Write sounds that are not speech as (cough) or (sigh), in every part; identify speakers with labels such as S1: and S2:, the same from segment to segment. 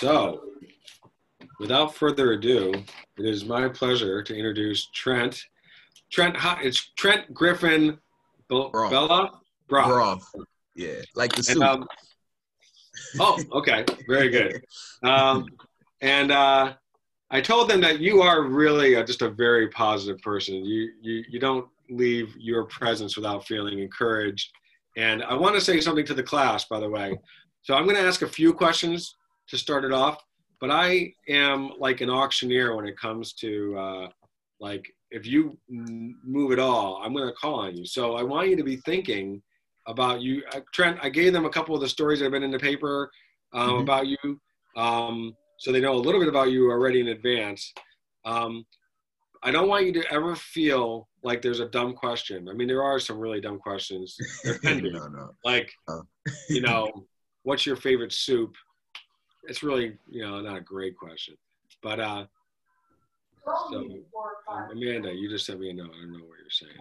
S1: So, without further ado, it is my pleasure to introduce Trent. Trent, it's Trent Griffin Be-
S2: Broth.
S1: Bella.
S2: Yeah, like the
S1: And,
S2: soup.
S1: um, oh, okay, very good. (laughs) Um, and uh, I told them that you are really a, just a very positive person. You, you you don't leave your presence without feeling encouraged. And I want to say something to the class, by the way. So I'm going to ask a few questions to start it off. But I am like an auctioneer when it comes to uh, like if you move at all, I'm going to call on you. So I want you to be thinking about you. Uh, Trent, I gave them a couple of the stories that have been in the paper um,
S2: Mhm.
S1: about you. Um, so they know a little bit about you already in advance. Um, I don't want you to ever feel like there's a dumb question. I mean, there are some really dumb questions. There can be.
S2: no, no.
S1: Like,
S2: Oh.
S1: you know, (laughs) what's your favorite soup? It's really, you know, not a great question. But uh, so um, Amanda, you just sent me a note. I don't know what you're saying.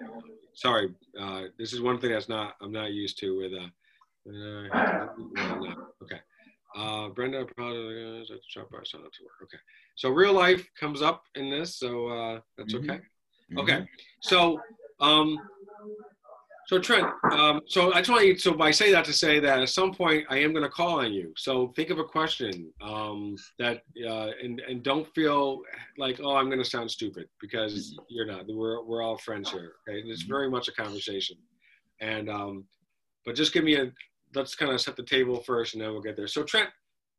S1: Sorry, uh, this is one thing that's not I'm not used to with uh, uh no, okay. Uh, Brenda probably uh, shop bar sign up to work. Okay, so real life comes up in this, so uh, that's
S2: Mhm.
S1: okay.
S2: Mhm.
S1: Okay, so um, so Trent, um, so I just want you. So I say that to say that at some point I am going to call on you. So think of a question um, that uh, and and don't feel like oh I'm going to sound stupid because you're not. We're we're all friends here. Okay, and it's
S2: Mhm.
S1: very much a conversation. And um, but just give me a let's kind of set the table first, and then we'll get there. So Trent,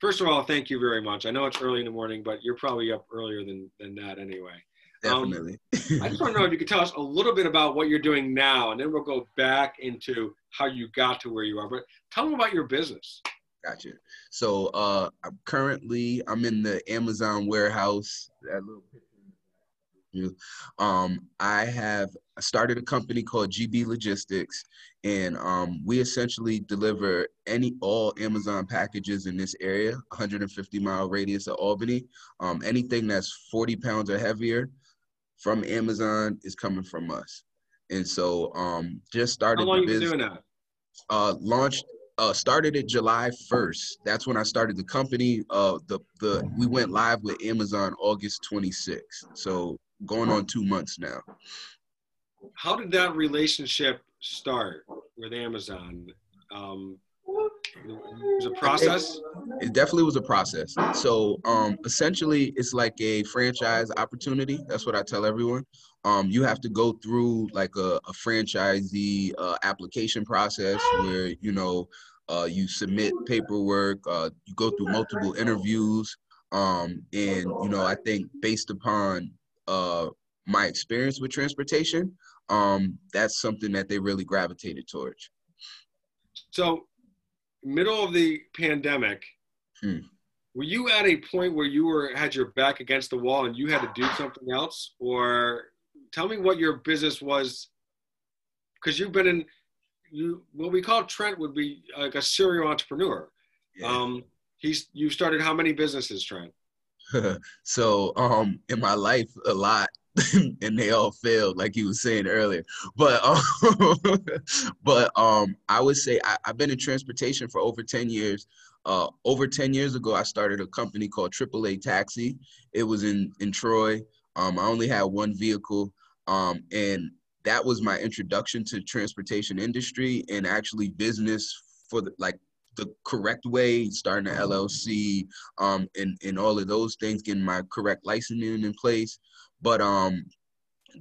S1: first of all, thank you very much. I know it's early in the morning, but you're probably up earlier than than that anyway. Um, (laughs) I just want to know if you could tell us a little bit about what you're doing now, and then we'll go back into how you got to where you are. But tell them about your business.
S2: Gotcha. So uh I'm currently I'm in the Amazon warehouse. That little picture. Um, I have started a company called GB Logistics, and um, we essentially deliver any all Amazon packages in this area, 150 mile radius of Albany. Um, anything that's 40 pounds or heavier from Amazon is coming from us. And so um, just started
S1: How long
S2: the
S1: you been
S2: business
S1: doing that?
S2: uh, launched uh, started it July 1st. That's when I started the company. Uh, the the we went live with Amazon August 26th. So going on two months now.
S1: How did that relationship start with Amazon? Um, it was a process.
S2: It definitely was a process. So um, essentially, it's like a franchise opportunity. That's what I tell everyone. Um, you have to go through like a, a franchisee uh, application process where you know uh, you submit paperwork, uh, you go through multiple interviews, um, and you know I think based upon uh, my experience with transportation, um, that's something that they really gravitated towards.
S1: So, middle of the pandemic,
S2: Hmm.
S1: were you at a point where you were had your back against the wall and you had to do something else, or tell me what your business was? Because you've been in, you what we call Trent would be like a serial entrepreneur. Um, he's you started how many businesses, Trent? (laughs)
S2: so um in my life a lot (laughs) and they all failed like you was saying earlier. But um, (laughs) but um i would say I, i've been in transportation for over 10 years. Uh over 10 years ago i started a company called aaa taxi. It was in in troy. Um i only had one vehicle. Um and that was my introduction to transportation industry and actually business for the like the correct way starting an llc um, and, and all of those things, getting my correct licensing in place. But um,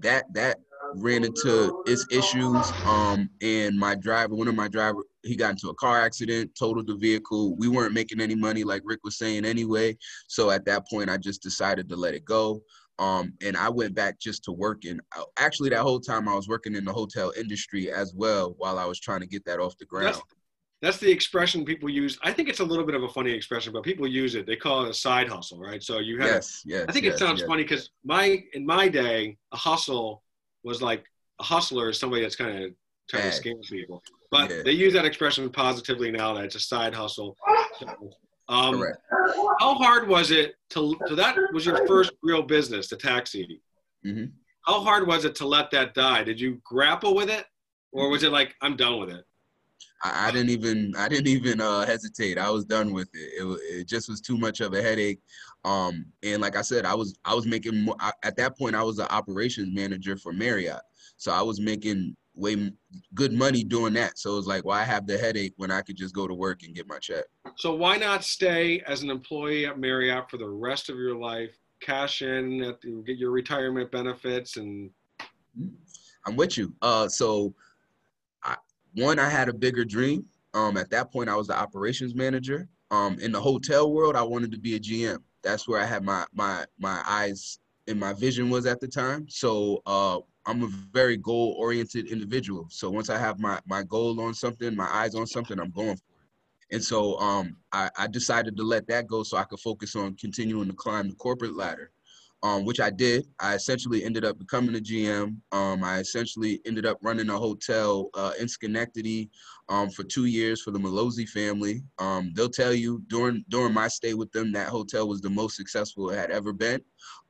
S2: that that ran into its issues. Um, and my driver, one of my driver, he got into a car accident, totaled the vehicle. We weren't making any money, like Rick was saying anyway. So at that point, I just decided to let it go. Um, and I went back just to working. Uh, Actually, that whole time I was working in the hotel industry as well, while I was trying to get that off the ground.
S1: That's, that's the expression people use. I think it's a little bit of a funny expression, but people use it. They call it a side hustle, right? So you have.
S2: yes, yes.
S1: I think
S2: yes,
S1: it sounds
S2: yes.
S1: funny because my in my day, a hustle was like a hustler is somebody that's kind of trying to scam people. But
S2: Yeah.
S1: they use that expression positively now that it's a side hustle. So, um,
S2: Correct.
S1: how hard was it to? So that was your first real business, the taxi.
S2: Mhm.
S1: How hard was it to let that die? Did you grapple with it, or was it like I'm done with it?
S2: I, I didn't even I didn't even uh, hesitate. I was done with it. it. It just was too much of a headache. Um, and like I said, I was I was making more, I, at that point. I was the operations manager for Marriott, so I was making way good money doing that. So it was like, why have the headache when I could just go to work and get my check?
S1: So why not stay as an employee at Marriott for the rest of your life? Cash in, at the, get your retirement benefits, and
S2: I'm with you. Uh, so one, I had a bigger dream. Um, at that point, I was the operations manager. Um, in the hotel world, I wanted to be a GM. That's where I had my my my eyes and my vision was at the time. So uh, I'm a very goal oriented individual. So once I have my my goal on something, my eyes on something, I'm going for it. And so um, I, I decided to let that go so I could focus on continuing to climb the corporate ladder um, which I did. I essentially ended up becoming a GM. Um, I essentially ended up running a hotel uh, in Schenectady um, for two years for the Mallozzi family. Um, they'll tell you during during my stay with them, that hotel was the most successful it had ever been.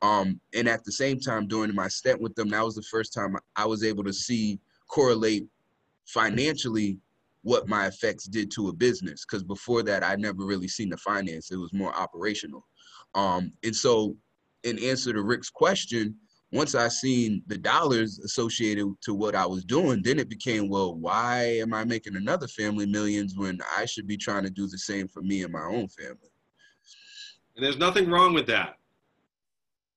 S2: Um, and at the same time, during my stint with them, that was the first time I was able to see correlate financially what my effects did to a business. Because before that, I'd never really seen the finance; it was more operational. Um, and so in answer to Rick's question, once I seen the dollars associated to what I was doing, then it became, well, why am I making another family millions when I should be trying to do the same for me and my own family?
S1: And there's nothing wrong with that.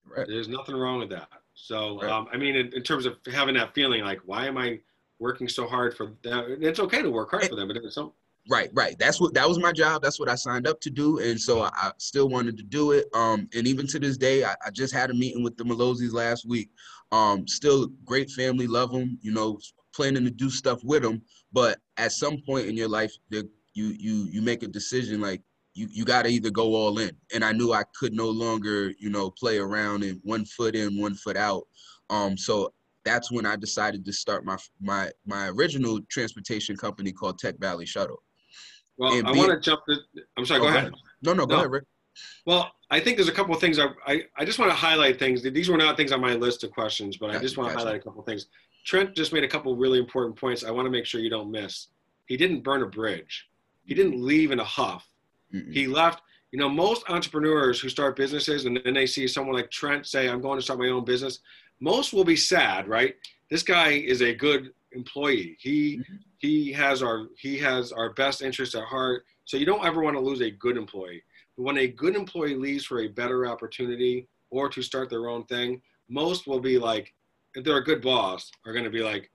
S1: Right. There's nothing wrong with that. So, right. um, I mean, in, in, terms of having that feeling, like, why am I working so hard for them? It's okay to work hard for them, but it's some,
S2: Right, right. That's what that was my job. That's what I signed up to do, and so I, I still wanted to do it. Um, and even to this day, I, I just had a meeting with the Mallozzis last week. Um, still great family, love them. You know, planning to do stuff with them. But at some point in your life, you you you make a decision like you you got to either go all in. And I knew I could no longer you know play around and one foot in, one foot out. Um, so that's when I decided to start my my my original transportation company called Tech Valley Shuttle.
S1: Well, I want to jump. To, I'm sorry. Oh, go, ahead. ahead.
S2: No, no, go no. ahead, Rick.
S1: Well, I think there's a couple of things. I, I, I, just want to highlight things. These were not things on my list of questions, but gotcha, I just want to gotcha. highlight a couple of things. Trent just made a couple really important points. I want to make sure you don't miss. He didn't burn a bridge. He didn't leave in a huff. Mm-mm. He left. You know, most entrepreneurs who start businesses and then they see someone like Trent say, "I'm going to start my own business." Most will be sad, right? This guy is a good employee. He mm-hmm. he has our he has our best interest at heart. So you don't ever want to lose a good employee. But when a good employee leaves for a better opportunity or to start their own thing, most will be like, if they're a good boss, are going to be like,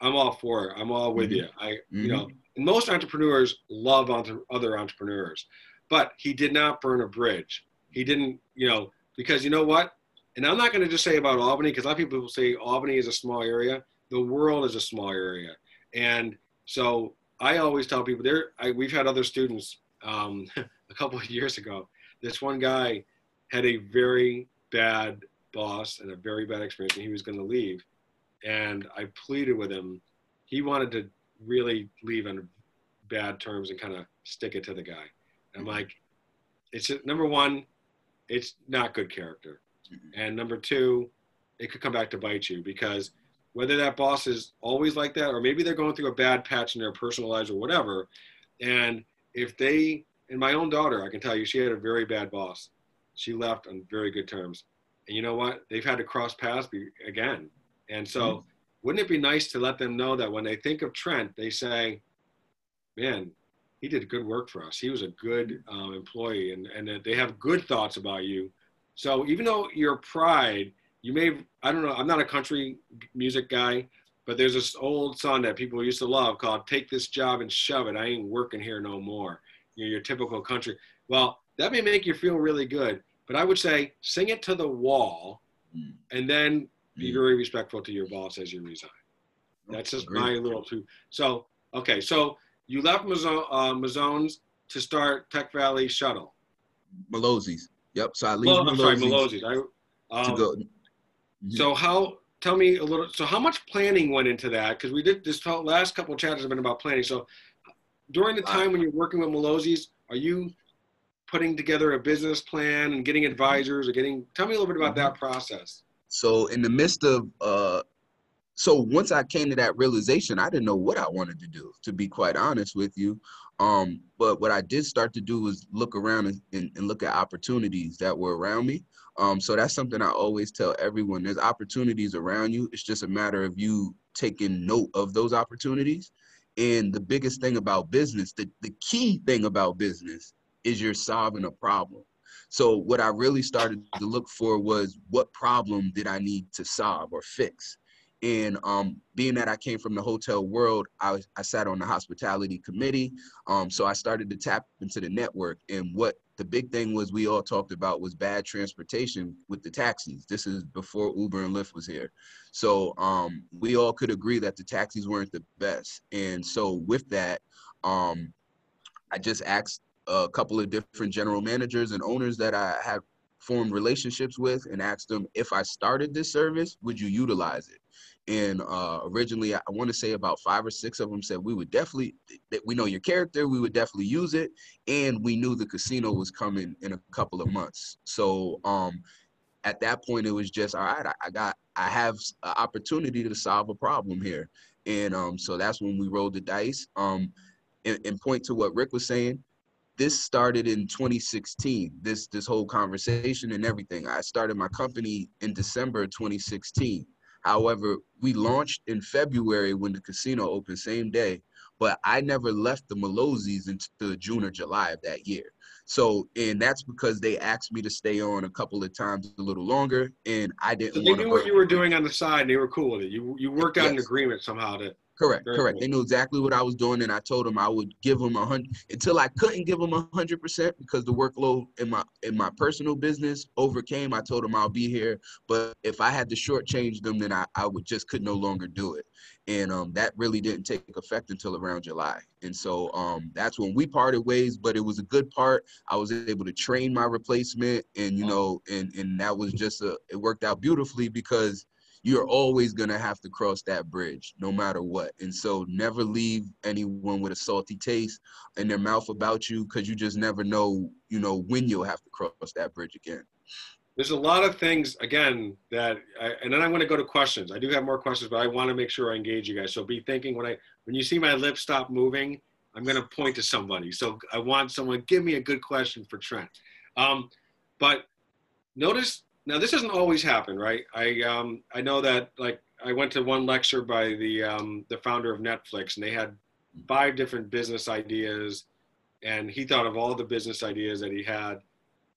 S1: I'm all for it. I'm all with mm-hmm. you. I mm-hmm. you know. And most entrepreneurs love other entrepreneurs, but he did not burn a bridge. He didn't, you know, because you know what? And I'm not going to just say about Albany because a lot of people will say Albany is a small area the world is a small area. And so I always tell people there, I, we've had other students um, (laughs) a couple of years ago. This one guy had a very bad boss and a very bad experience, and he was going to leave. And I pleaded with him. He wanted to really leave on bad terms and kind of stick it to the guy. I'm like, it's number one, it's not good character, mm-hmm. and number two, it could come back to bite you because whether that boss is always like that or maybe they're going through a bad patch in their personal lives or whatever. And if they and my own daughter i can tell you she had a very bad boss. She left on very good terms. And you know what? They've had to cross paths again. And so mm-hmm. wouldn't it be nice to let them know that when they think of trent they say man he did good work for us. He was a good um, employee and, and that they have good thoughts about you. So even though your pride you may I don't know I'm not a country music guy, but there's this old song that people used to love called "Take This Job and Shove It." I ain't working here no more. You know, your typical country. Well, that may make you feel really good, but I would say sing it to the wall, mm. and then be mm. very respectful to your boss as you resign. That's just my little two. So okay, so you left Mazzone, uh, Mazzone's to start Tech Valley Shuttle.
S2: Mallozzi's. Yep. So I leave
S1: well, I'm sorry, Mallozzi's. I, um, to go. So how? Tell me a little. So how much planning went into that? Because we did this last couple of chapters have been about planning. So during the time when you're working with Mallozzi's, are you putting together a business plan and getting advisors or getting? Tell me a little bit about that mm-hmm. process.
S2: So in the midst of uh, so once I came to that realization, I didn't know what I wanted to do, to be quite honest with you. Um, but what I did start to do was look around and, and, and look at opportunities that were around me. Um, so that's something I always tell everyone. There's opportunities around you. It's just a matter of you taking note of those opportunities. And the biggest thing about business, the, the key thing about business is you're solving a problem. So what I really started to look for was what problem did I need to solve or fix? And um, being that I came from the hotel world, I, I sat on the hospitality committee. Um, so I started to tap into the network. And what the big thing was we all talked about was bad transportation with the taxis. This is before Uber and Lyft was here. So um, we all could agree that the taxis weren't the best. And so with that, um, I just asked a couple of different general managers and owners that I had formed relationships with and asked them if I started this service, would you utilize it? And uh, originally, I want to say about five or six of them said we would definitely, that we know your character, we would definitely use it, and we knew the casino was coming in a couple of months. So um, at that point, it was just all right. I, got, I have an opportunity to solve a problem here, and um, so that's when we rolled the dice. Um, and, and point to what Rick was saying, this started in 2016 this this whole conversation and everything i started my company in december 2016 However, we launched in February when the casino opened, same day, but I never left the Mallozzi's until June or July of that year. So, and that's because they asked me to stay on a couple of times a little longer, and I didn't.
S1: So they knew what you were doing on the side. And they were cool with it. You you worked out yes. an agreement somehow to
S2: Correct, Very correct. Cool. They knew exactly what I was doing, and I told them I would give them a hundred until I couldn't give them a hundred percent because the workload in my in my personal business overcame. I told them I'll be here, but if I had to shortchange them, then I, I would just could no longer do it, and um, that really didn't take effect until around July, and so um, that's when we parted ways. But it was a good part. I was able to train my replacement, and you know, and and that was just a it worked out beautifully because you're always going to have to cross that bridge no matter what. And so never leave anyone with a salty taste in their mouth about you because you just never know, you know, when you'll have to cross that bridge again.
S1: There's a lot of things, again, that, I, and then I'm going to go to questions. I do have more questions, but I want to make sure I engage you guys. So be thinking when I, when you see my lips stop moving, I'm going to point to somebody. So I want someone, give me a good question for Trent. Um, but notice now this doesn't always happen, right? I um, I know that like I went to one lecture by the um, the founder of Netflix, and they had five different business ideas, and he thought of all the business ideas that he had,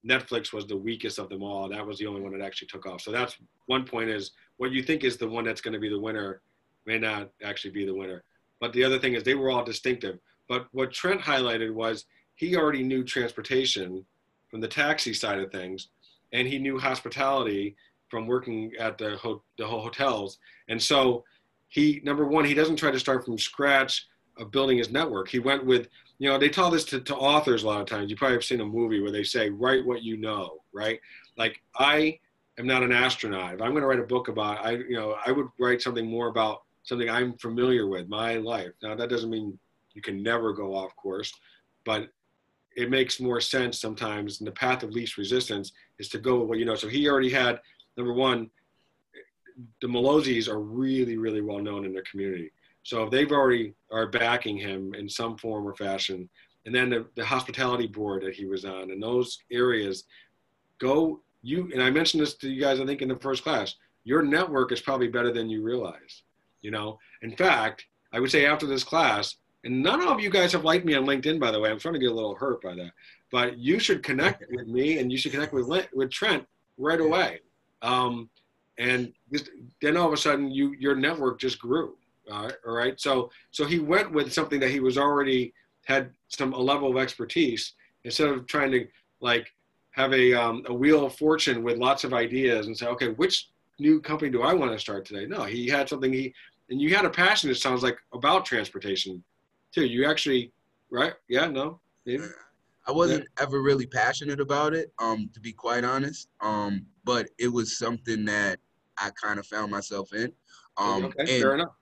S1: Netflix was the weakest of them all. That was the only one that actually took off. So that's one point is what you think is the one that's going to be the winner may not actually be the winner. But the other thing is they were all distinctive. But what Trent highlighted was he already knew transportation from the taxi side of things and he knew hospitality from working at the, ho- the hotels. And so he, number one, he doesn't try to start from scratch of building his network. He went with, you know, they tell this to, to authors a lot of times. You probably have seen a movie where they say, write what you know, right? Like I am not an astronaut. If I'm going to write a book about, I, you know, I would write something more about something I'm familiar with, my life. Now that doesn't mean you can never go off course, but it makes more sense sometimes in the path of least resistance is to go with what you know. So he already had number one, the Mallozzi's are really, really well known in their community. So if they've already are backing him in some form or fashion, and then the, the hospitality board that he was on, and those areas, go you and I mentioned this to you guys. I think in the first class, your network is probably better than you realize. You know, in fact, I would say after this class, and none of you guys have liked me on LinkedIn, by the way. I'm starting to get a little hurt by that. But you should connect with me, and you should connect with with Trent right away. Um, and just, then all of a sudden, you your network just grew. all right. So so he went with something that he was already had some a level of expertise instead of trying to like have a um, a wheel of fortune with lots of ideas and say, okay, which new company do I want to start today? No, he had something he and you had a passion. It sounds like about transportation too. You actually, right? Yeah, no, maybe.
S2: I wasn't yeah. ever really passionate about it, um, to be quite honest. Um, but it was something that I kind of found myself in. Um, okay, and, fair enough.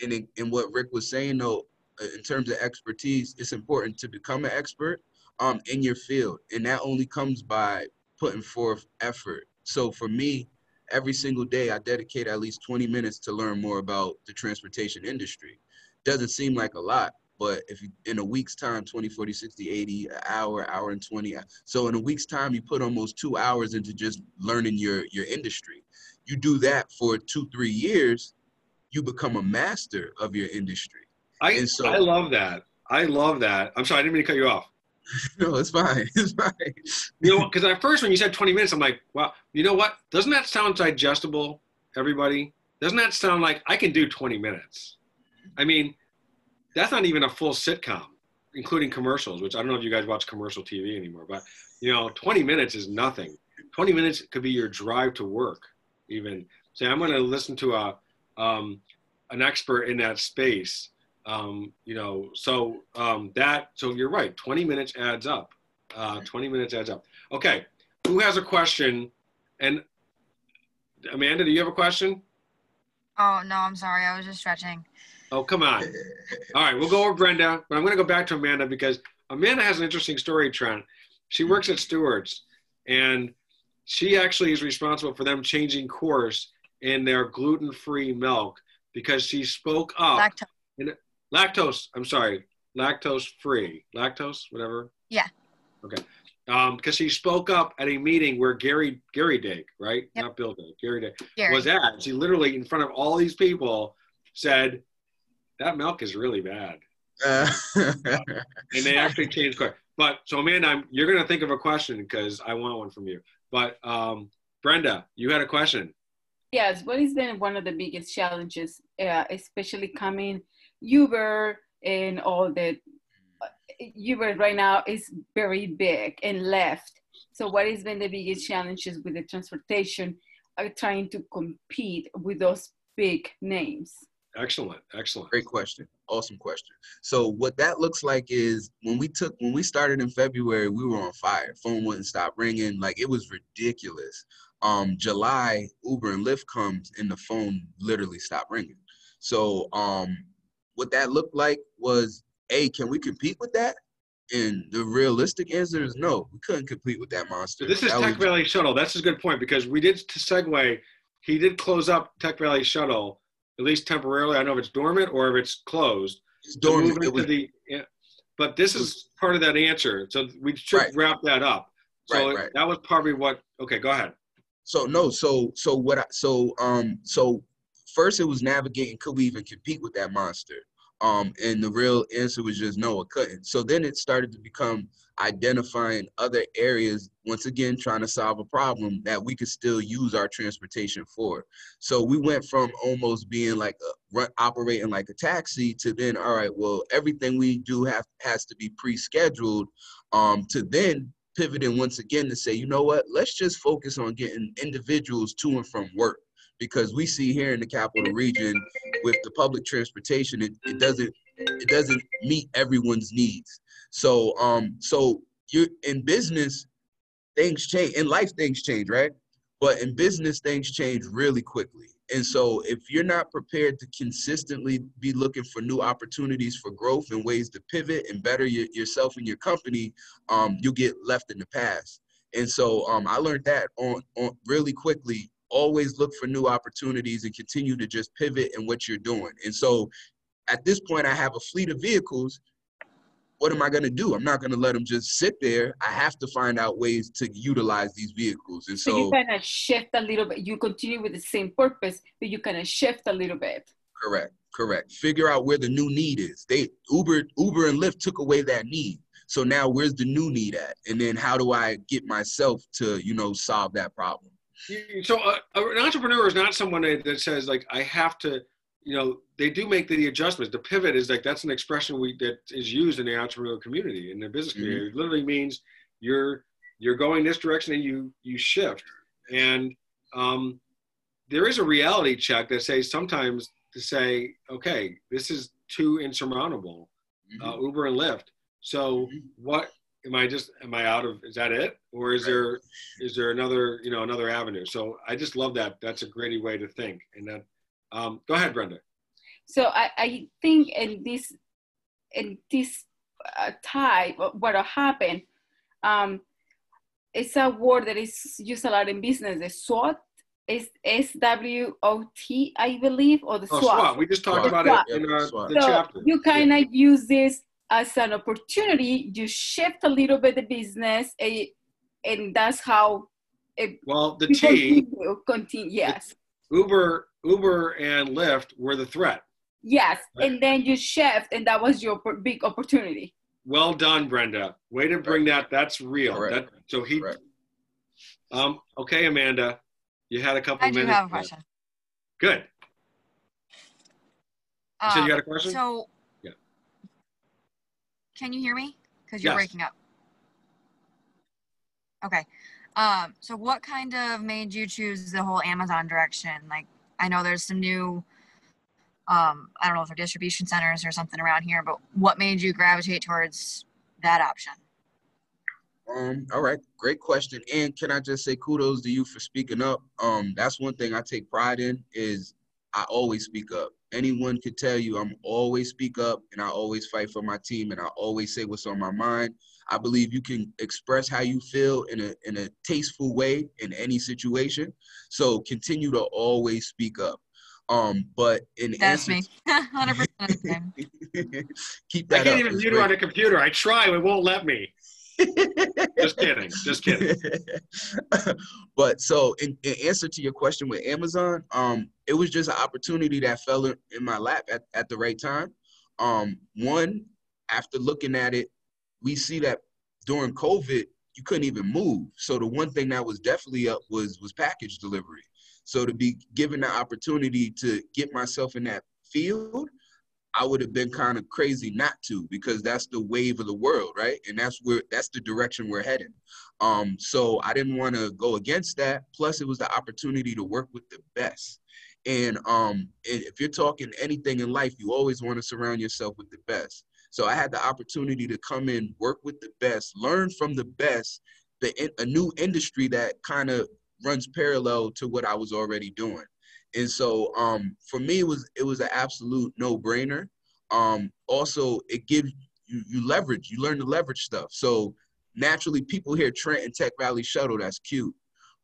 S2: And in, in what Rick was saying, though, in terms of expertise, it's important to become an expert um, in your field, and that only comes by putting forth effort. So for me, every single day I dedicate at least 20 minutes to learn more about the transportation industry. Doesn't seem like a lot, but if you, in a week's time 20 40 60 80 an hour hour and 20 uh, so in a week's time you put almost two hours into just learning your your industry. You do that for two three years you become a master of your industry.
S1: I so, i love that. I love that. I'm sorry i didn't mean to cut you off. (laughs)
S2: No it's fine. (laughs) It's fine.
S1: You know because at first when you said 20 minutes i'm like wow. You know what? Doesn't that sound digestible everybody? Doesn't that sound like i can do 20 minutes? I mean that's not even a full sitcom, including commercials, which I don't know if you guys watch commercial TV anymore, but you know, 20 minutes is nothing. 20 minutes could be your drive to work, even. Say, I'm going to listen to a um, an expert in that space. Um, you know, so um, that so you're right. 20 minutes adds up. Uh, 20 minutes adds up. Okay, who has a question? And Amanda, do you have a question?
S3: Oh no, I'm sorry. I was just stretching.
S1: Oh, come on. All right, we'll go over Brenda, but I'm going to go back to Amanda because Amanda has an interesting story, Trent. She works at Stewart's, and she actually is responsible for them changing course in their gluten-free milk because she spoke up. Lactose. In, lactose. I'm sorry, lactose-free. Lactose, whatever.
S3: Yeah.
S1: Okay. Um, because she spoke up at a meeting where Gary Gary Dake, right? Yep. Not Bill Dake, Gary Dake Gary. was at. She literally, in front of all these people, said, that milk is really bad. Uh. and they actually changed course. But so Amanda, I'm, you're going to think of a question because I want one from you. But um, Brenda, you had a question.
S4: Yes. What has been one of the biggest challenges, uh, especially coming Uber and all the uh, Uber right now is very big and Lyft. So what has been the biggest challenges with the transportation, uh, trying to compete with those big names?
S1: Excellent, excellent.
S2: Great question. Awesome question. So what that looks like is when we took when we started in February, we were on fire. Phone wouldn't stop ringing. Like it was ridiculous. Um, July, Uber and Lyft comes and the phone literally stopped ringing. So um, what that looked like was, a, can we compete with that? And the realistic answer is no, we couldn't compete with that monster.
S1: This is
S2: that
S1: Tech was, Valley Shuttle. That's a good point because we did to segue. He did close up Tech Valley Shuttle at least temporarily. I don't know if it's dormant or if it's closed.
S2: It's dormant. It was,
S1: the, yeah, but this is part of that answer. So we should right. wrap that up. So right, right. that was probably what. Okay, go ahead.
S2: So no, so so what? I, so um, so first it was navigating. Could we even compete with that monster? Um, and the real answer was just no, it couldn't. So then it started to become identifying other areas, once again, trying to solve a problem that we could still use our transportation for. So we went from almost being like a, operating like a taxi to then, all right, well, everything we do have has to be pre-scheduled um, to then pivoting once again to say, you know what, let's just focus on getting individuals to and from work because we see here in the capital region with the public transportation, it, it doesn't it doesn't meet everyone's needs. So um so you in business things change in life things change, right? But in business things change really quickly. And so if you're not prepared to consistently be looking for new opportunities for growth and ways to pivot and better your, yourself and your company, um, you'll get left in the past. And so um, I learned that on, on really quickly always look for new opportunities and continue to just pivot in what you're doing. And so at this point, I have a fleet of vehicles. What am I going to do? I'm not going to let them just sit there. I have to find out ways to utilize these vehicles. And so,
S4: so you kind of shift a little bit. You continue with the same purpose, but you kind of shift a little bit.
S2: Correct. Correct. Figure out where the new need is. They Uber, Uber and Lyft took away that need. So now where's the new need at? And then how do I get myself to, you know, solve that problem?
S1: So uh, an entrepreneur is not someone that says like I have to, you know, they do make the adjustments. The pivot is like that's an expression we that is used in the entrepreneurial community in the business mm-hmm. community. It literally means you're you're going this direction and you you shift. And um, there is a reality check that says sometimes to say, okay, this is too insurmountable. Mm-hmm. Uh, Uber and Lyft. So mm-hmm. what am I just am I out of is that it or is right. there is there another you know another avenue? So I just love that. That's a gritty way to think. And that um, go ahead, Brenda.
S4: So I, I think in this in this uh, type, what will happen, um, it's a word that is used a lot in business, the SWOT it's S W O T, I believe, or the
S1: Oh,
S4: SWOT.
S1: SWOT. We just talked
S2: SWOT.
S1: about
S4: SWOT.
S1: it in our,
S2: Swap.
S1: the
S4: so
S1: chapter.
S4: you kind of use this as an opportunity. You shift a little bit the business, eh, and that's how it
S1: Well, the
S4: you
S1: T,
S4: continue. continue. Yes,
S1: Uber, Uber and Lyft were the threat.
S4: yes,
S1: Right.
S4: and then you shift, and that was your big opportunity.
S1: Well done, Brenda. Way to bring that. That's real.
S2: Correct.
S1: That, so he,
S2: Correct.
S1: um, okay, Amanda, you had a couple
S3: I do
S1: minutes.
S3: have a question.
S1: Good. You said
S3: Uh,
S1: you had a question?
S3: So,
S1: Yeah.
S3: Can you hear me? Because you're
S1: Yes.
S3: breaking up. Okay. Um, so what kind of made you choose the whole Amazon direction? Like, I know there's some new, um, I don't know if they're distribution centers or something around here, but what made you gravitate towards that option?
S2: Um, all right, great question. And can I just say kudos to you for speaking up? Um, that's one thing I take pride in is I always speak up. Anyone could tell you I'm always speak up and I always fight for my team and I always say what's on my mind. I believe you can express how you feel in a in a tasteful way in any situation. So continue to always speak up. Um, but in
S3: That's
S2: answer
S3: me. 100% the same.
S2: keep
S1: I can't
S2: up.
S1: even
S2: It's
S1: view it on a computer. I try, it won't let me. Just kidding. Just kidding. (laughs)
S2: but so in, in answer to your question with Amazon, um, it was just an opportunity that fell in my lap at, at the right time. Um, one, after looking at it, we see that during COVID, you couldn't even move. So the one thing that was definitely up was was package delivery. So to be given the opportunity to get myself in that field, I would have been kind of crazy not to because that's the wave of the world, right? And that's where that's the direction we're heading. Um, so I didn't want to go against that. Plus, it was the opportunity to work with the best. And um, if you're talking anything in life, you always want to surround yourself with the best. So I had the opportunity to come in, work with the best, learn from the best, the a new industry that kind of runs parallel to what I was already doing. And so um, for me, it was it was an absolute no brainer. Um, also, it gives you, you leverage. You learn to leverage stuff. So naturally, people hear Trent and Tech Valley Shuttle. That's cute.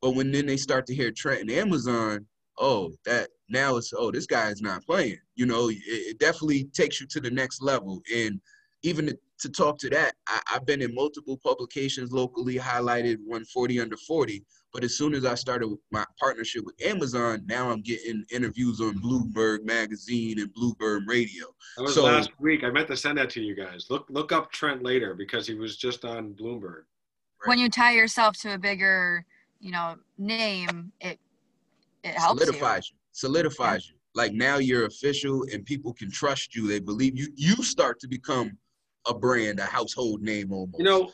S2: But when then they start to hear Trent and Amazon, oh, that now it's oh, this guy is not playing. You know, it, it definitely takes you to the next level. And even to, to talk to that, I, I've been in multiple publications locally, highlighted 140 under 40. But as soon as I started my partnership with Amazon, now I'm getting interviews on Bloomberg Magazine and Bloomberg Radio.
S1: That was
S2: So-
S1: last week. I meant to send that to you guys. Look look up Trent later because he was just on Bloomberg.
S3: When you tie yourself to a bigger, you know, name, it it helps
S2: solidifies you. Solidifies you. Like now you're official and people can trust you. They believe you. You start to become a brand, a household name almost.
S1: You know,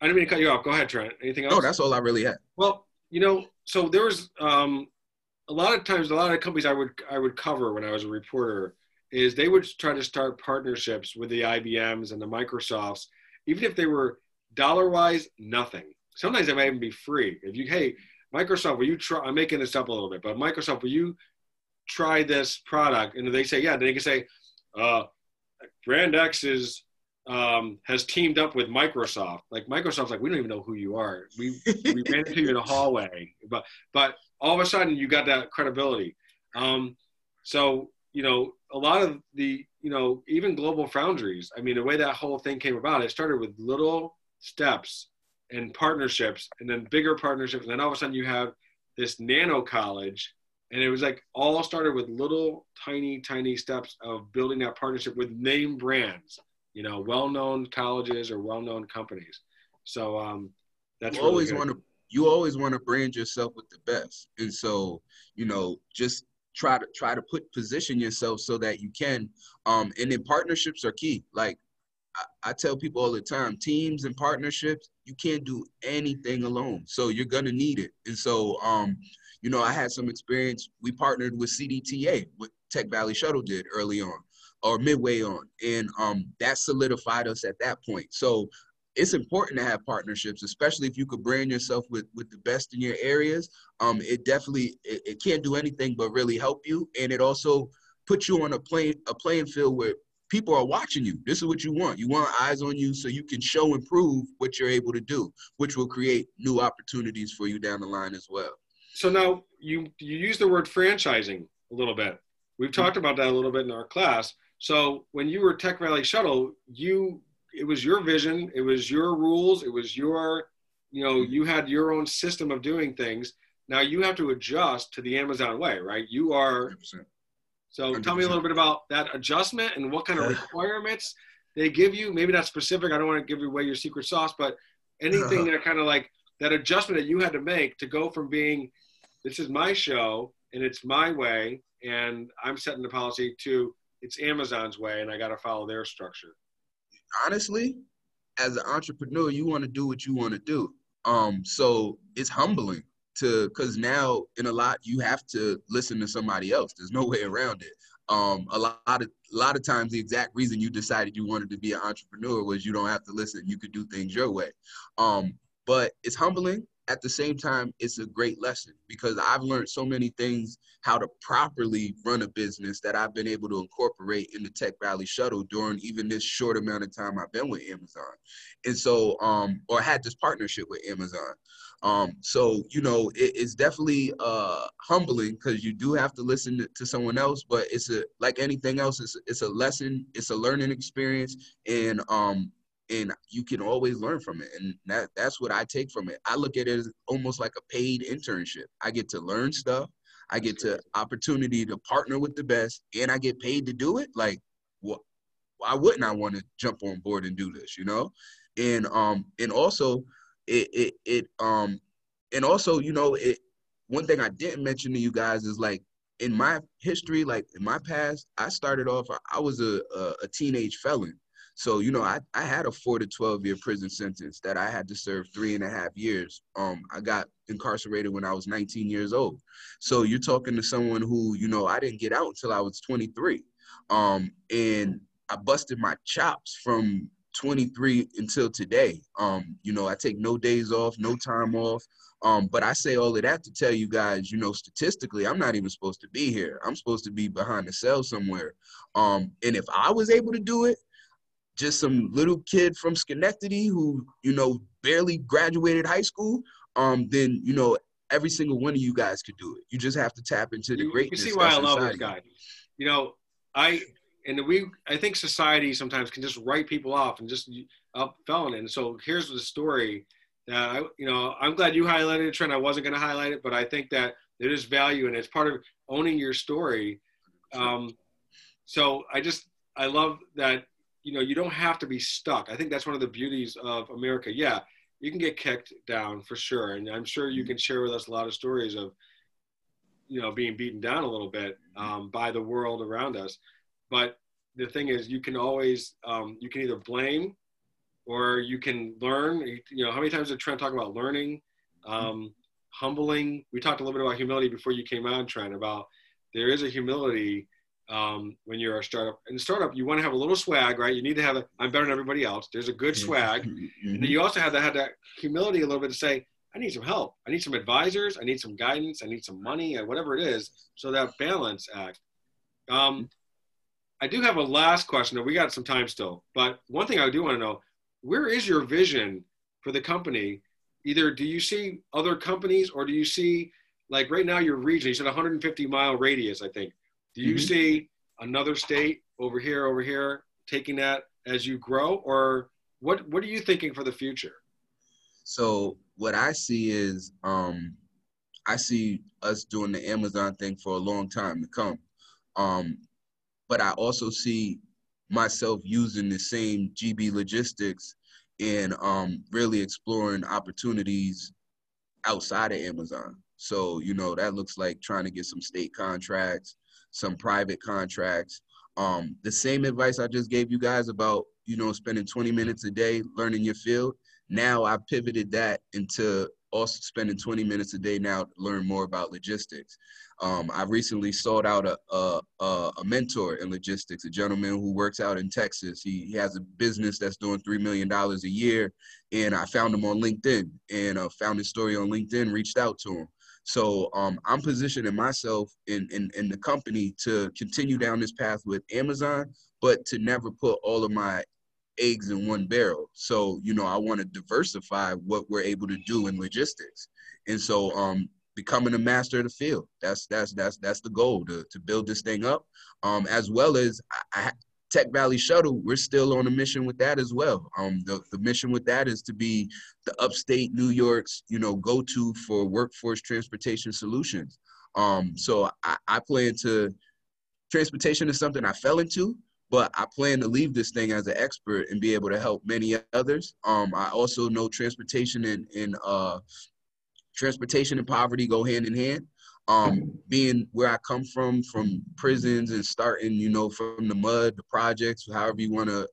S1: I didn't mean to cut you off. Go ahead, Trent. Anything else?
S2: no, that's all I really had.
S1: Well, you know, so there was um, a lot of times, a lot of companies I would I would cover when I was a reporter is they would try to start partnerships with the IBMs and the Microsofts, even if they were dollar wise nothing. Sometimes they might even be free. If you hey Microsoft, will you try? I'm making this up a little bit, but Microsoft, will you try this product? And they say yeah, then they can say, uh, Brand X is um, has teamed up with Microsoft. Like Microsoft's like, we don't even know who you are. We we ran into you in a (laughs) hallway, but but all of a sudden you got that credibility. Um, so you know, a lot of the you know even GlobalFoundries. I mean, the way that whole thing came about, it started with little steps and partnerships, and then bigger partnerships, and then all of a sudden you have this nano college. And it was like all started with little tiny, tiny steps of building that partnership with name brands you know, well-known colleges or well-known companies. So um, that's
S2: you
S1: really
S2: always want to you always want to brand yourself with the best. And so you know just try to try to put position yourself so that you can um and then partnerships are key. Like I, I tell people all the time teams and partnerships you can't do anything alone. So you're gonna need it. And so um you know i had some experience we partnered with cdta what tech valley shuttle did early on or midway on and um that solidified us at that point so it's important to have partnerships, especially if you could brand yourself with with the best in your areas. Um, it definitely it, it can't do anything but really help you, and it also puts you on a plane a playing field where people are watching you. This is what you want. You want eyes on you so you can show and prove what you're able to do, which will create new opportunities for you down the line as well.
S1: so now you you use the word franchising a little bit. We've talked about that a little bit in our class. So when you were Tech Valley Shuttle, you it was your vision, it was your rules, it was your you know you had your own system of doing things. Now you have to adjust to the Amazon way, right? You are
S2: 100%.
S1: so tell me a little bit about that adjustment and what kind of requirements they give you. Maybe not specific. I don't want to give away your secret sauce, but anything (laughs) that kind of like that adjustment that you had to make to go from being this is my show and it's my way and I'm setting the policy to it's Amazon's way and I got to follow their structure.
S2: honestly, as an entrepreneur, you want to do what you want to do. Um, so it's humbling to because now in a lot you have to listen to somebody else. There's no way around it. Um, a lot of a lot of times the exact reason you decided you wanted to be an entrepreneur was you don't have to listen. You could do things your way. Um, but it's humbling. At the same time, it's a great lesson because I've learned so many things how to properly run a business that I've been able to incorporate in the Tech Valley Shuttle during even this short amount of time I've been with Amazon. And so, um, or had this partnership with Amazon. Um, so, you know, it, it's definitely uh, humbling because you do have to listen to, to someone else, but it's a, like anything else, it's, it's a lesson, it's a learning experience. And, um, and you can always learn from it. And that, that's what I take from it. I look at it as almost like a paid internship. I get to learn stuff. I get to opportunity to partner with the best and I get paid to do it. Like what, why wouldn't I want to jump on board and do this, you know? And, um, and also it, it, it, um, and also, you know, it, one thing I didn't mention to you guys is like in my history, like in my past, I started off, I was a, a, a teenage felon. So, you know, I, I had a four to 12 year prison sentence that I had to serve three and a half years. Um, I got incarcerated when I was 19 years old. So you're talking to someone who, you know, I didn't get out until I was 23. Um, and I busted my chops from 23 until today. Um, you know, I take no days off, no time off. Um, but I say all of that to tell you guys, you know, statistically, I'm not even supposed to be here. I'm supposed to be behind the cell somewhere. Um, and if I was able to do it, just some little kid from Schenectady who, you know, barely graduated high school, um, then you know every single one of you guys could do it. You just have to tap into the
S1: You, you see why I love this guy. You know, I and we I think society sometimes can just write people off and just up felon. And so here's the story that I you know I'm glad you highlighted it, Trent. I wasn't going to highlight it, but I think that there is value and it's part of owning your story. Um, so I just I love that you know you don't have to be stuck. I think that's one of the beauties of America. Yeah, you can get kicked down for sure, and I'm sure you can share with us a lot of stories of you know being beaten down a little bit um, by the world around us. But the thing is, you can always um, you can either blame or you can learn. You know, how many times did Trent talk about learning, um, humbling? We talked a little bit about humility before you came on, Trent. About there is a humility um, when you're a startup. In startup, you want to have a little swag, right? You need to have a I'm better than everybody else. There's a good swag, and
S2: Mhm.
S1: then you also have to have that humility a little bit to say, I need some help. I need some advisors. I need some guidance. I need some money, and whatever it is. So that balance act. Um, I do have a last question. We got some time still, but one thing I do want to know: Where is your vision for the company? Either do you see other companies, or do you see like right now your region? You said 150 mile radius, I think. Do you
S2: Mhm.
S1: see another state over here, over here, taking that as you grow, or what? What are you thinking for the future?
S2: So what I see is um I see us doing the Amazon thing for a long time to come. Um but I also see myself using the same GB logistics and um really exploring opportunities outside of Amazon. So, you know, that looks like trying to get some state contracts, some private contracts. Um, the same advice I just gave you guys about, you know, spending 20 minutes a day learning your field. Now I pivoted that into also spending 20 minutes a day now to learn more about logistics. Um, I recently sought out a, a, a, mentor in logistics, a gentleman who works out in Texas. He, he has a business that's doing $3 million a year. And I found him on LinkedIn and uh, found his story on LinkedIn, reached out to him. So um, I'm positioning myself in, in, in the company to continue down this path with Amazon, but to never put all of my eggs in one barrel. So, you know, I want to diversify what we're able to do in logistics. And so um, becoming a master of the field. That's that's that's that's the goal to to build this thing up. Um, as well as I, Tech Valley Shuttle, we're still on a mission with that as well. Um, the, the mission with that is to be the upstate New York's, you know, go-to for workforce transportation solutions. Um, so I, I plan to, transportation is something I fell into, but I plan to leave this thing as an expert and be able to help many others. Um, I also know transportation and, and uh, transportation and poverty go hand in hand. Um, being where I come from, from prisons and starting, you know, from the mud, the projects, however you want to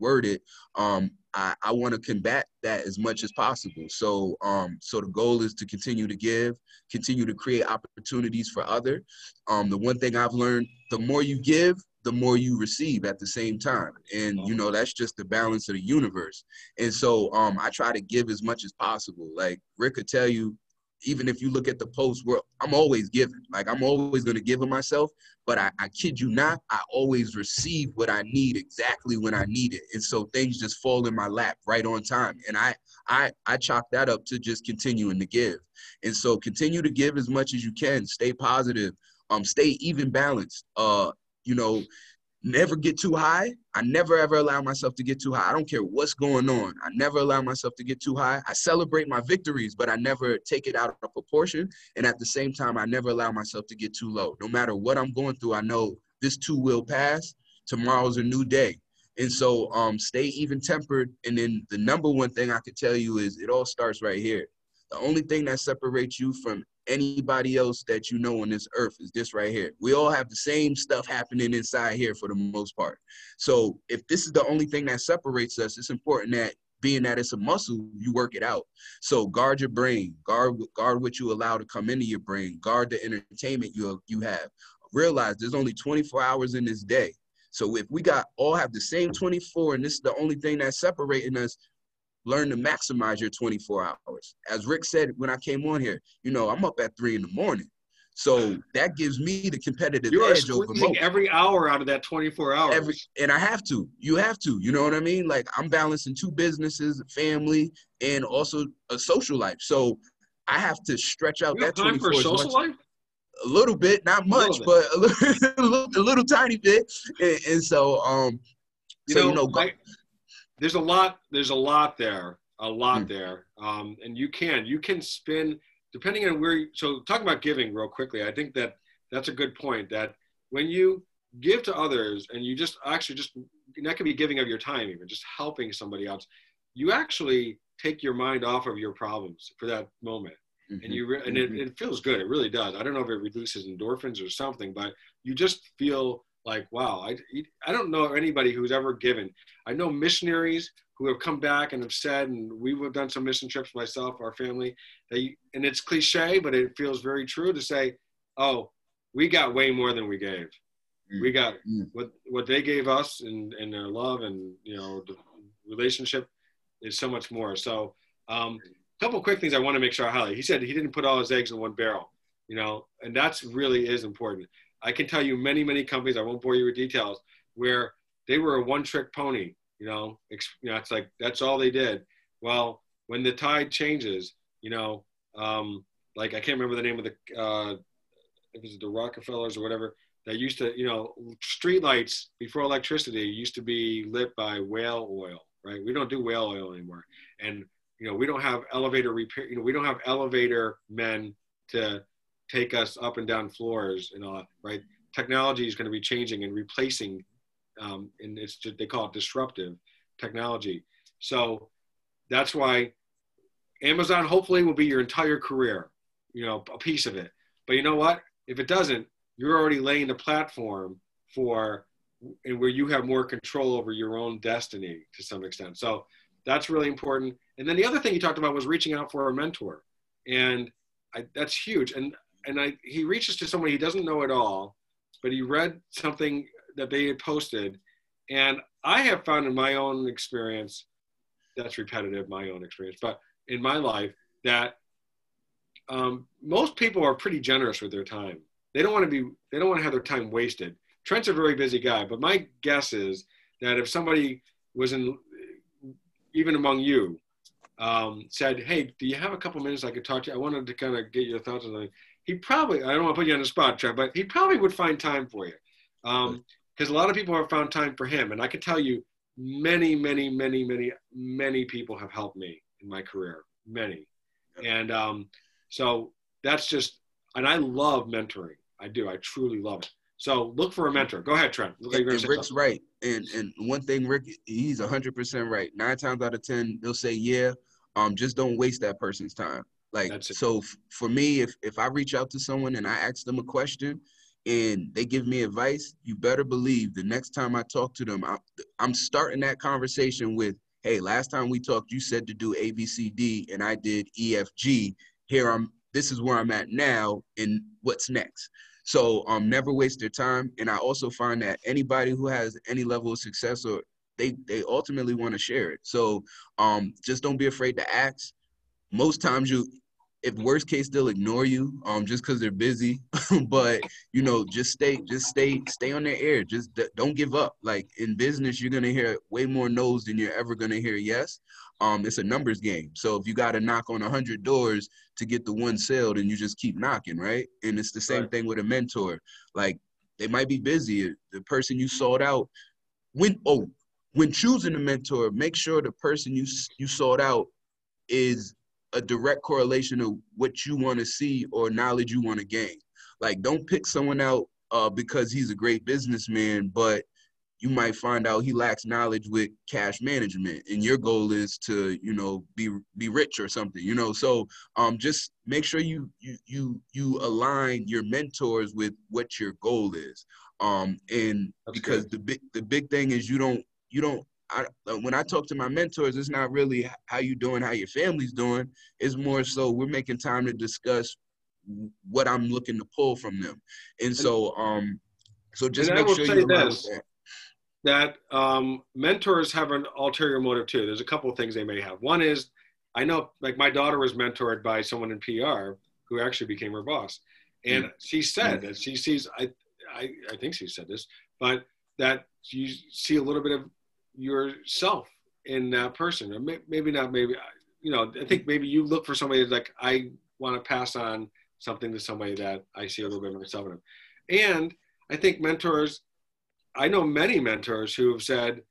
S2: word it, um, I, I want to combat that as much as possible. So, um, so the goal is to continue to give, continue to create opportunities for other. Um, the one thing I've learned: the more you give, the more you receive at the same time, and you know that's just the balance of the universe. And so, um, I try to give as much as possible. Like Rick could tell you, even if you look at the post world, I'm always giving. Like I'm always going to give of myself, but I, I kid you not, I always receive what I need exactly when I need it. And so things just fall in my lap right on time. And I I I chalk that up to just continuing to give. And so continue to give as much as you can. Stay positive. Um, stay even balanced. Uh, you know, never get too high. I never ever allow myself to get too high. I don't care what's going on. I never allow myself to get too high. I celebrate my victories, but I never take it out of proportion. And at the same time, I never allow myself to get too low. No matter what I'm going through, I know this too will pass. Tomorrow's a new day. And so um, stay even tempered. And then the number one thing I could tell you is it all starts right here. The only thing that separates you from anybody else that you know on this earth is this right here. We all have the same stuff happening inside here for the most part. So if this is the only thing that separates us, it's important that being that it's a muscle, you work it out. So guard your brain, guard guard what you allow to come into your brain, guard the entertainment you you have. Realize there's only 24 hours in this day. So if we got all have the same 24 and this is the only thing that's separating us, learn to maximize your 24 hours. As Rick said when I came on here, you know, I'm up at three in the morning. So that gives me the competitive
S1: you
S2: edge
S1: are squeezing every hour out of that 24 hours. Every,
S2: and I have to. You have to. You know what I mean? Like I'm balancing two businesses, family, and also a social life. So I have to stretch out
S1: you
S2: that
S1: time 24 for social much, life.
S2: A little bit, not much, a but a little, (laughs) a little, a little, tiny bit. And, and so, um,
S1: you so know, you know, I, there's a lot there's a lot there a lot mm. there um, and you can you can spin depending on where you, so talking about giving real quickly i think that that's a good point that when you give to others and you just actually just that could be giving of your time even just helping somebody else you actually take your mind off of your problems for that moment mm-hmm. and you re- and it, mm-hmm. it feels good it really does i don't know if it reduces endorphins or something but you just feel like wow I, I don't know anybody who's ever given. I know missionaries who have come back and have said and we've done some mission trips myself our family they and it's cliche but it feels very true to say oh we got way more than we gave. Mm. we got mm. what what they gave us and and their love and you know the relationship is so much more. So um, a couple quick things i want to make sure i highlight. He said he didn't put all his eggs in one barrel you know and that's really is important I can tell you many, many companies, I won't bore you with details, where they were a one trick pony. You know, you know, it's like that's all they did. Well, when the tide changes, you know, um, like I can't remember the name of the, uh, it was the Rockefellers or whatever, that used to, you know, street lights before electricity used to be lit by whale oil, right? We don't do whale oil anymore. And, you know, we don't have elevator repair, you know, we don't have elevator men to take us up and down floors and all right? Technology is going to be changing and replacing, um, and it's they call it disruptive technology. So that's why Amazon hopefully will be your entire career, you know, a piece of it. But you know what? If it doesn't, you're already laying the platform for and where you have more control over your own destiny to some extent. So that's really important. And then the other thing you talked about was reaching out for a mentor. And I, that's huge. And and I, he reaches to someone he doesn't know at all, but he read something that they had posted. And I have found in my own experience, that's repetitive, my own experience, but in my life, that um, most people are pretty generous with their time. They don't want to be, they don't want to have their time wasted. Trent's a very busy guy, but my guess is that if somebody was in, even among you, um, said, "Hey, do you have a couple minutes I could talk to you? I wanted to kind of get your thoughts on something." He probably, I don't want to put you on the spot, Trev, but he probably would find time for you, because a lot of people have found time for him, and I can tell you, many, many, many, many, many people have helped me in my career, many, and um, so that's just, and I love mentoring. I do. I truly love it. So look for a mentor. Go ahead, Trent. Look like you're
S2: and Rick's
S1: something.
S2: right. And and one thing, Rick, he's hundred percent right. Nine times out of ten, they'll say, "Yeah." Um, just don't waste that person's time. Like so, f- for me, if if I reach out to someone and I ask them a question, and they give me advice, you better believe the next time I talk to them, I, I'm starting that conversation with, "Hey, last time we talked, you said to do A, B, C, D, and I did E, F, G. Here I'm. This is where I'm at now, and what's next." So um, never waste their time. And I also find that anybody who has any level of success or they they ultimately want to share it. So um, just don't be afraid to ask. Most times you, if worst case, they'll ignore you um, just because they're busy. (laughs) but you know, just stay just stay stay on their air. Just d- don't give up. Like in business, you're gonna hear way more no's than you're ever gonna hear yes. Um, it's a numbers game. So if you got to knock on a hundred doors to get the one sale, then you just keep knocking, right? And it's the same
S1: Right.
S2: thing with a mentor. Like they might be busy. The person you sought out, when oh, when choosing a mentor, make sure the person you you sought out is a direct correlation of what you want to see or knowledge you want to gain. Like don't pick someone out uh, because he's a great businessman, but you might find out he lacks knowledge with cash management and your goal is to you know be be rich or something you know? So um just make sure you you you you align your mentors with what your goal is. Um and
S1: That's
S2: because the big the big thing is you don't you don't I, uh, when I talk to my mentors, it's not really how you doing, how your family's doing. It's more so we're making time to discuss what I'm looking to pull from them, and so um, so just make sure you
S1: this.
S2: that.
S1: that um, mentors have an ulterior motive too. There's a couple of things they may have. One is, I know, like my daughter was mentored by someone in PR who actually became her boss, and she said that she sees. I, I, I think she said this, but that you see a little bit of yourself in that person, or may, maybe not. Maybe you know. I think maybe you look for somebody that's like I want to pass on something to somebody that I see a little bit of myself in them, and I think mentors I know many mentors who have said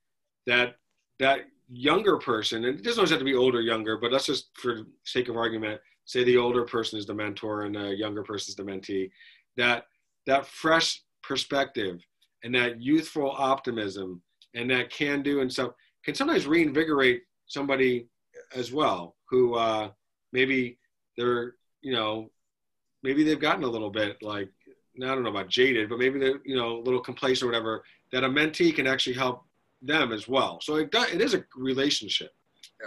S1: that that younger person, and it doesn't always have to be older, younger, but let's just, for sake of argument, say the older person is the mentor and the younger person is the mentee. That that fresh perspective and that youthful optimism and that can do and stuff can sometimes reinvigorate somebody as well who uh, maybe they're you know maybe they've gotten a little bit like I don't know about jaded, but maybe they're you know a little complacent or whatever. That a mentee can actually help them as well. So it does, it is a relationship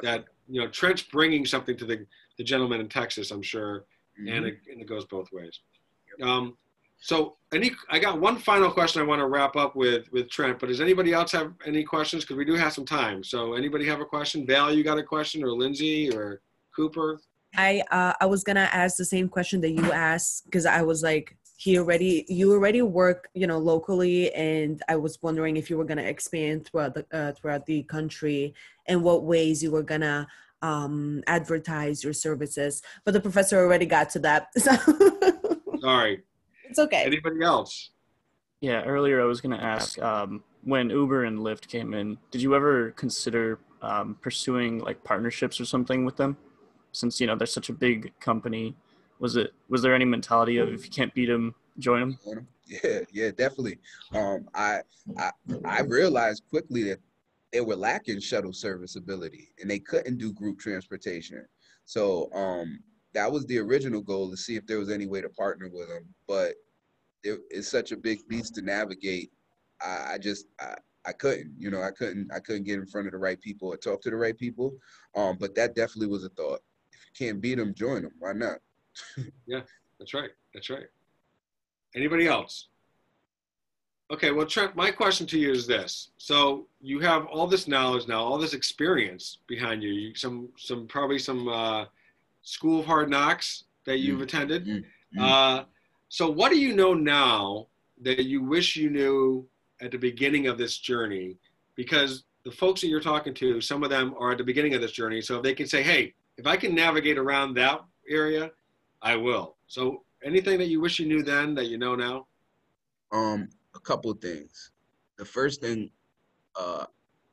S1: that you know Trent's bringing something to the the gentleman in Texas, I'm sure, and
S2: Mhm.
S1: it, and it goes both ways. Um, so any, I got one final question I want to wrap up with with Trent. But does anybody else have any questions? Because we do have some time. So anybody have a question? Val, you got a question, or Lindsay, or Cooper?
S5: I uh, I was gonna ask the same question that you asked because I was like, he already you already work you know locally, and I was wondering if you were gonna expand throughout the uh, throughout the country and what ways you were gonna um, advertise your services. But the professor already got to that, (laughs) so
S1: Sorry.
S5: It's okay.
S1: Anybody else?
S6: Yeah, earlier I was going to ask um, when Uber and Lyft came in, did you ever consider um, pursuing like partnerships or something with them? Since you know they're such a big company, was it was there any mentality of if you can't beat them, join them?
S2: Yeah, yeah, definitely. Um, I, I I realized quickly that they were lacking shuttle service ability and they couldn't do group transportation. So um, that was the original goal to see if there was any way to partner with them. But it, it's such a big beast to navigate. I, I just I, I couldn't, you know, I couldn't I couldn't get in front of the right people or talk to the right people. Um, but that definitely was a thought. If you can't beat them, join them. Why not? (laughs)
S1: Yeah, that's right. That's right. Anybody else? Okay, well, Trent, my question to you is this: So you have all this knowledge now, all this experience behind you. you some, some probably some uh, school of hard knocks that you've
S2: Mm,
S1: attended.
S2: mm, mm.
S1: Uh, so, what do you know now that you wish you knew at the beginning of this journey? Because the folks that you're talking to, some of them are at the beginning of this journey. So if they can say, hey, if I can navigate around that area, I will. So anything that you wish you knew then that you know now?
S2: Um, a couple of things. The first thing uh,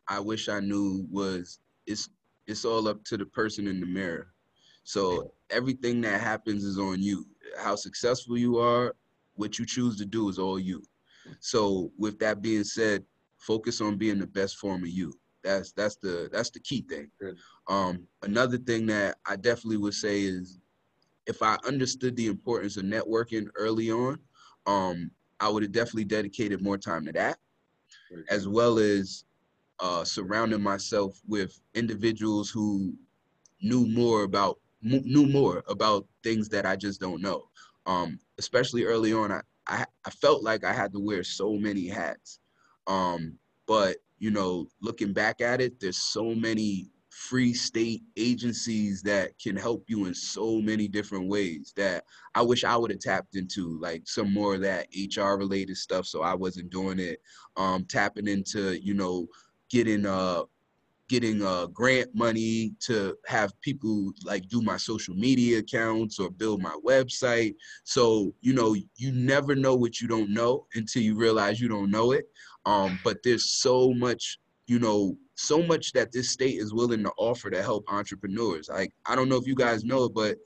S2: I wish I knew was it's it's all up to the person in the mirror. So everything that happens is on you. How successful you are, what you choose to do is all you. So with that being said, focus on being the best form of you. That's that's the that's the key thing. Um, another thing that I definitely would say is if I understood the importance of networking early on, um, I would have definitely dedicated more time to that, as well as uh, surrounding myself with individuals who knew more about knew more about things that I just don't know. Um, especially early on, I, I I felt like I had to wear so many hats. Um, but you know, looking back at it, there's so many free state agencies that can help you in so many different ways that I wish I would have tapped into, like some more of that HR related stuff. So I wasn't doing it. Um, tapping into, you know, getting uh getting uh grant money to have people like do my social media accounts or build my website. So, you know, you never know what you don't know until you realize you don't know it. Um, but there's so much, you know, so much that this state is willing to offer to help entrepreneurs. Like, I don't know if you guys know, but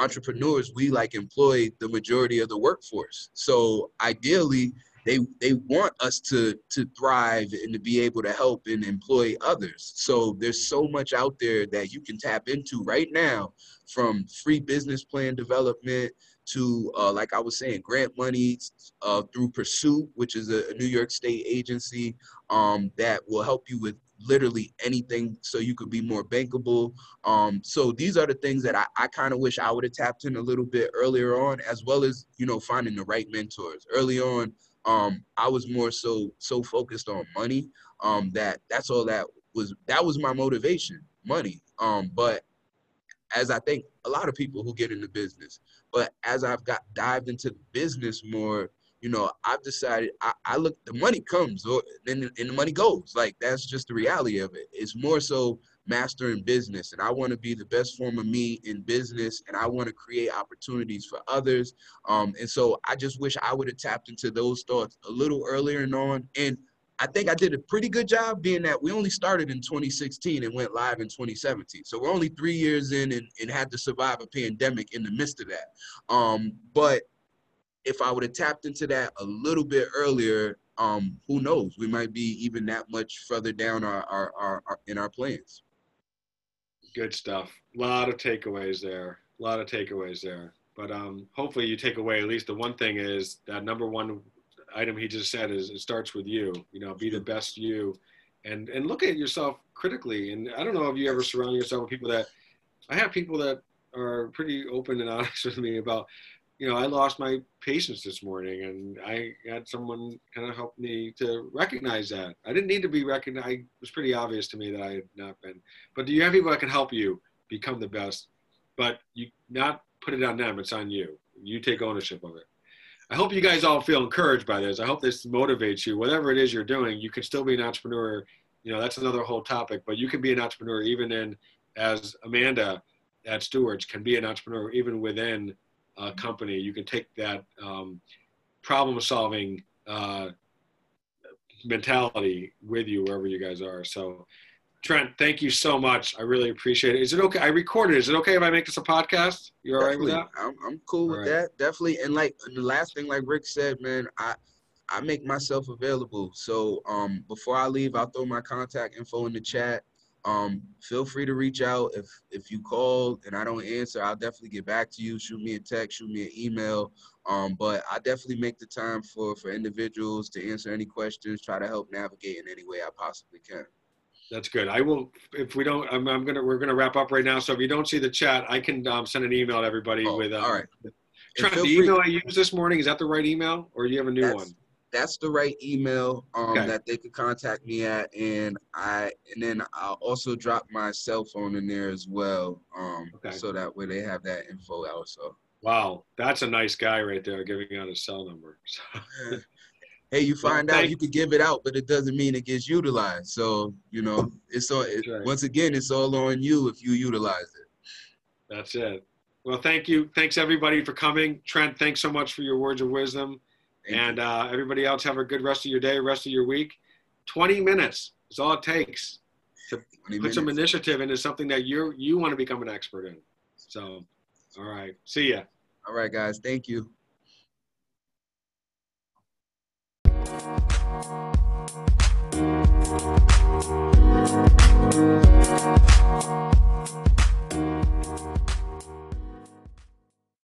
S2: entrepreneurs, we like employ the majority of the workforce. So ideally, they they want us to to thrive and to be able to help and employ others. So there's so much out there that you can tap into right now, from free business plan development to uh, like I was saying, grant money uh, through Pursuit, which is a, New York State agency um, that will help you with literally anything so you could be more bankable. Um, so these are the things that I, I kind of wish I would have tapped in a little bit earlier on, as well as you know finding the right mentors early on. Um, I was more so so focused on money um, that that's all that was that was my motivation, money. Um, but as I think a lot of people who get into business, but as I've got dived into the business more, you know, I've decided I, I look the money comes or then and the money goes. Like that's just the reality of it. It's more so mastering business. And I want to be the best form of me in business and I want to create opportunities for others. Um, and so I just wish I would have tapped into those thoughts a little earlier and on. And I think I did a pretty good job being that we only started in 2016 and went live in 2017. So we're only three years in and, and had to survive a pandemic in the midst of that. Um, but if I would have tapped into that a little bit earlier, um, who knows? We might be even that much further down our, our, our, our in our plans.
S1: Good stuff. A lot of takeaways there. A lot of takeaways there. But um, hopefully you take away at least the one thing is that number one item he just said is it starts with you. You know, be the best you, and and look at yourself critically. And I don't know if you ever surround yourself with people that I have people that are pretty open and honest (laughs) with me about. You know, I lost my patience this morning, and I had someone kind of help me to recognize that. I didn't need to be recognized. It was pretty obvious to me that I had not been. But do you have people that can help you become the best? But you not put it on them. It's on you. You take ownership of it. I hope you guys all feel encouraged by this. I hope this motivates you. Whatever it is you're doing, you can still be an entrepreneur. You know, that's another whole topic, but you can be an entrepreneur even in, as Amanda at Stewart's can be an entrepreneur even within a company. You can take that um, problem solving uh, mentality with you wherever you guys are. So, Trent, thank you so much. I really appreciate it. Is it okay? I recorded. Is it okay if I make this a podcast? You're all right with that?
S2: I'm, I'm cool with
S1: All
S2: that. Definitely. And like the last thing, like Rick said, man, I I make myself available. So um before I leave, I'll throw my contact info in the chat. Um, feel free to reach out. If if you call and I don't answer, I'll definitely get back to you. Shoot me a text, shoot me an email. Um, but I definitely make the time for for individuals to answer any questions, try to help navigate in any way I possibly can.
S1: That's good. I will. If we don't, I'm, I'm gonna. We're gonna wrap up right now. So if you don't see the chat, I can um, send an email to everybody
S2: Oh,
S1: with. Um,
S2: all right.
S1: Trent, the
S2: free-
S1: email I used this morning is that the right email, or do you have a new
S2: That's-
S1: one?
S2: That's the right email um,
S1: Okay.
S2: that they could contact me at and i and then i'll also drop my cell phone in there as well um,
S1: Okay.
S2: so that way they have that info also
S1: Wow, that's a nice guy right there, giving out his cell number. (laughs)
S2: Hey, you
S1: Well,
S2: find out
S1: thank-
S2: you could give it out, but it doesn't mean it gets utilized. So you know, it's all. It,
S1: right.
S2: Once again, it's all on you if you utilize it.
S1: That's it. Well, thank you. Thanks everybody for coming. Trent, thanks so much for your words of wisdom. And uh, everybody else, have a good rest of your day, rest of your week. 20 minutes is all it takes to put
S2: minutes.
S1: some initiative into something that you you want to become an expert in. So, all right. See ya.
S2: All right, guys. Thank you.